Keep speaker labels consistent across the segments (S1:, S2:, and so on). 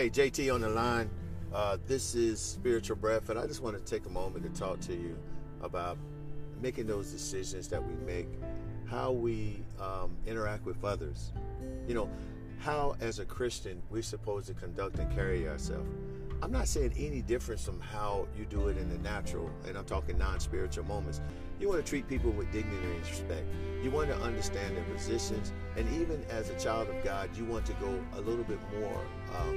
S1: Hey, JT on the line. Uh, this is Spiritual Breath, and I just want to take a moment to talk to you about making those decisions that we make, how we um, interact with others. You know, how as a Christian we're supposed to conduct and carry ourselves. I'm not saying any difference from how you do it in the natural, and I'm talking non spiritual moments. You want to treat people with dignity and respect. You want to understand their positions, and even as a child of God, you want to go a little bit more, uh,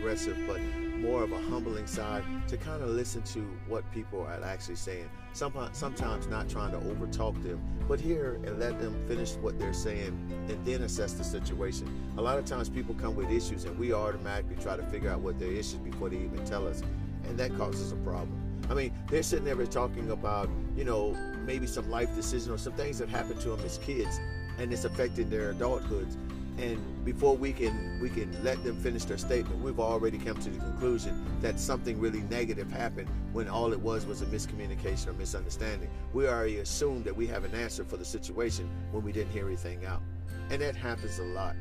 S1: aggressive, but more of a humbling side to kind of listen to what people are actually saying. Sometimes, sometimes not trying to overtalk them, but hear and let them finish what they're saying and then assess the situation. A lot of times people come with issues and we automatically try to figure out what their issues before they even tell us, and that causes a problem. I mean, they're sitting there talking about, you know, maybe some life decision or some things that happened to them as kids and it's affecting their adulthoods and before we can we can let them finish their statement we've already come to the conclusion that something really negative happened when all it was was a miscommunication or misunderstanding. We already assumed that we have an answer for the situation when we didn't hear anything out. And that happens a lot.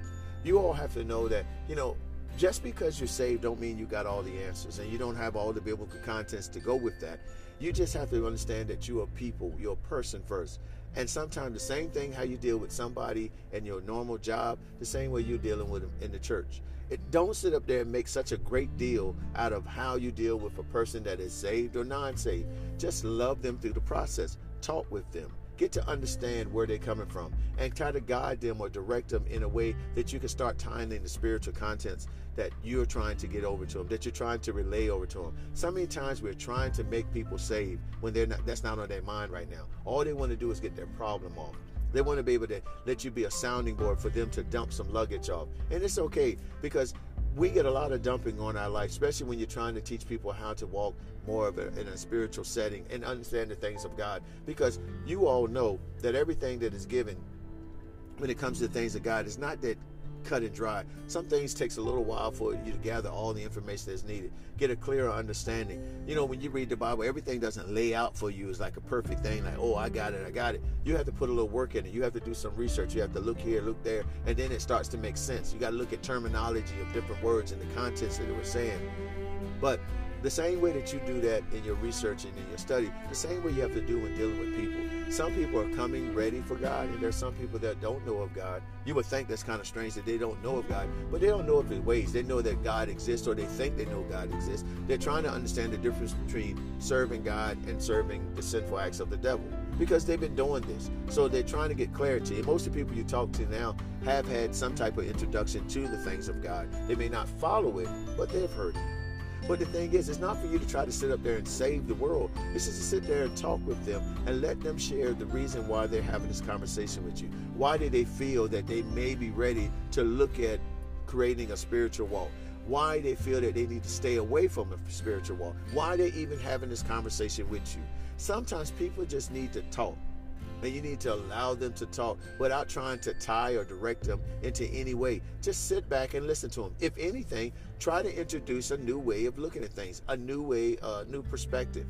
S1: You all have to know that you know just because you're saved don't mean you got all the answers and you don't have all the biblical contents to go with that. You just have to understand that you're a people you're a person first and sometimes the same thing how you deal with somebody in your normal job, the same way you're dealing with them in the church. It, don't sit up there and make such a great deal out of how you deal with a person that is saved or non-saved. Just love them through the process. Talk with them get to understand where they're coming from and try to guide them or direct them in a way that you can start tying in the spiritual contents that you're trying to get over to them, that you're trying to relay over to them. So many times we're trying to make people saved when they're not that's not on their mind right now. All they want to do is get their problem off. They want to be able to let you be a sounding board for them to dump some luggage off. And it's okay because we get a lot of dumping on our life, especially when you're trying to teach people how to walk more of a, in a spiritual setting and understand the things of God. Because you all know that everything that is given when it comes to the things of God is not that cut and dry. Some things takes a little while for you to gather all the information that's needed, get a clearer understanding. You know, when you read the Bible, everything doesn't lay out for you as like a perfect thing, like, oh, I got it, I got it. You have to put a little work in it. You have to do some research. You have to look here, look there, and then it starts to make sense. You got to look at terminology of different words and the contents that it was saying. But the same way that you do that in your research and in your study, the same way you have to do when dealing with people. Some people are coming ready for God, and there's some people that don't know of God. You would think that's kind of strange that they don't know of God, but they don't know of His ways. They know that God exists, or they think they know God exists. They're trying to understand the difference between serving God and serving the sinful acts of the devil because they've been doing this. So they're trying to get clarity. And most of the people you talk to now have had some type of introduction to the things of God. They may not follow it, but they've heard it. But the thing is, it's not for you to try to sit up there and save the world. It's just to sit there and talk with them and let them share the reason why they're having this conversation with you. Why do they feel that they may be ready to look at creating a spiritual walk? Why they feel that they need to stay away from a spiritual walk? Why they even having this conversation with you? Sometimes people just need to talk and you need to allow them to talk without trying to tie or direct them into any way. Just sit back and listen to them. If anything, try to introduce a new way of looking at things, a new way, a uh, new perspective,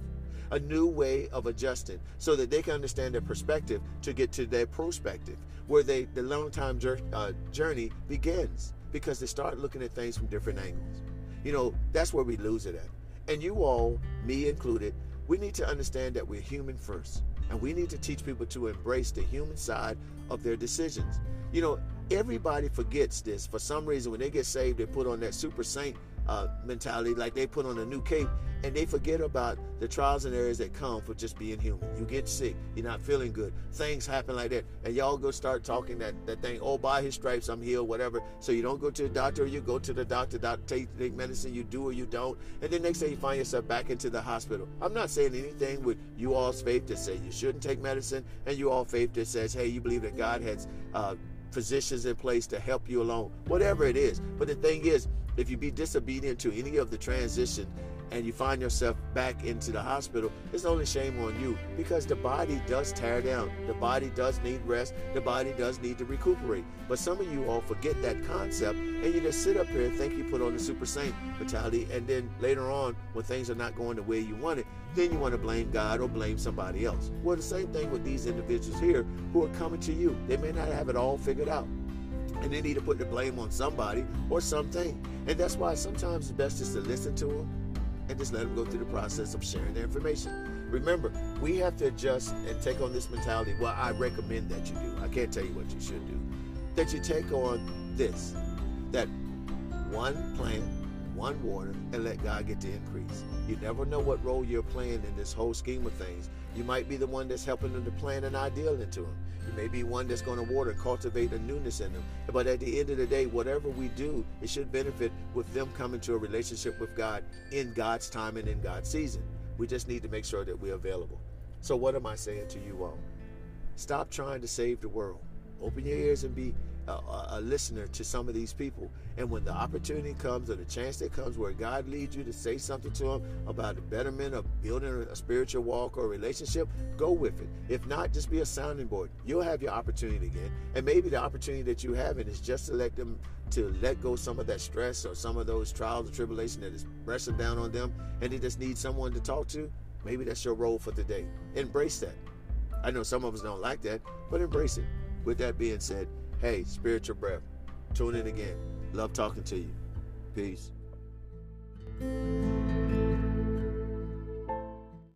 S1: a new way of adjusting so that they can understand their perspective to get to their prospective, where they the long time uh, journey begins because they start looking at things from different angles. You know, that's where we lose it at. And you all, me included, we need to understand that we're human first. And we need to teach people to embrace the human side of their decisions. You know, everybody forgets this. For some reason, when they get saved, they put on that super saint uh, mentality, like they put on a new cape, and they forget about the trials and errors that come for just being human. You get sick, you're not feeling good, things happen like that, and y'all go start talking that, that thing, oh, by his stripes, I'm healed, whatever. So you don't go to the doctor, or you go to the doctor, doctor take, take medicine, you do or you don't, and then next day you find yourself back into the hospital. I'm not saying anything with you all's faith that say you shouldn't take medicine, and you all faith that says, hey, you believe that God has uh, physicians in place to help you along, whatever it is. But the thing is, if you be disobedient to any of the transition and you find yourself back into the hospital, it's only shame on you because the body does tear down. The body does need rest. The body does need to recuperate. But some of you all forget that concept and you just sit up here and think you put on the super saint mentality. And then later on, when things are not going the way you want it, then you want to blame God or blame somebody else. Well, the same thing with these individuals here who are coming to you. They may not have it all figured out. And they need to put the blame on somebody or something. And that's why sometimes it's best just to listen to them and just let them go through the process of sharing their information. Remember, we have to adjust and take on this mentality. Well, I recommend that you do. I can't tell you what you should do. That you take on this that one plant, one water, and let God get the increase. You never know what role you're playing in this whole scheme of things. You might be the one that's helping them to plant an ideal into them. You may be one that's going to water cultivate a newness in them. But at the end of the day, whatever we do, it should benefit with them coming to a relationship with God in God's time and in God's season. We just need to make sure that we're available. So, what am I saying to you all? Stop trying to save the world. Open your ears and be a, a, listener to some of these people. And when the opportunity comes or the chance that comes where God leads you to say something to them about the betterment of building a spiritual walk or relationship, go with it. If not, just be a sounding board. You'll have your opportunity again. And maybe the opportunity that you have is just to let them to let go some of that stress or some of those trials and tribulation that is pressing down on them and they just need someone to talk to. Maybe that's your role for today. Embrace that. I know some of us don't like that, but embrace it. With that being said, Hey, Spiritual Breath, tune in again. Love talking to you. Peace.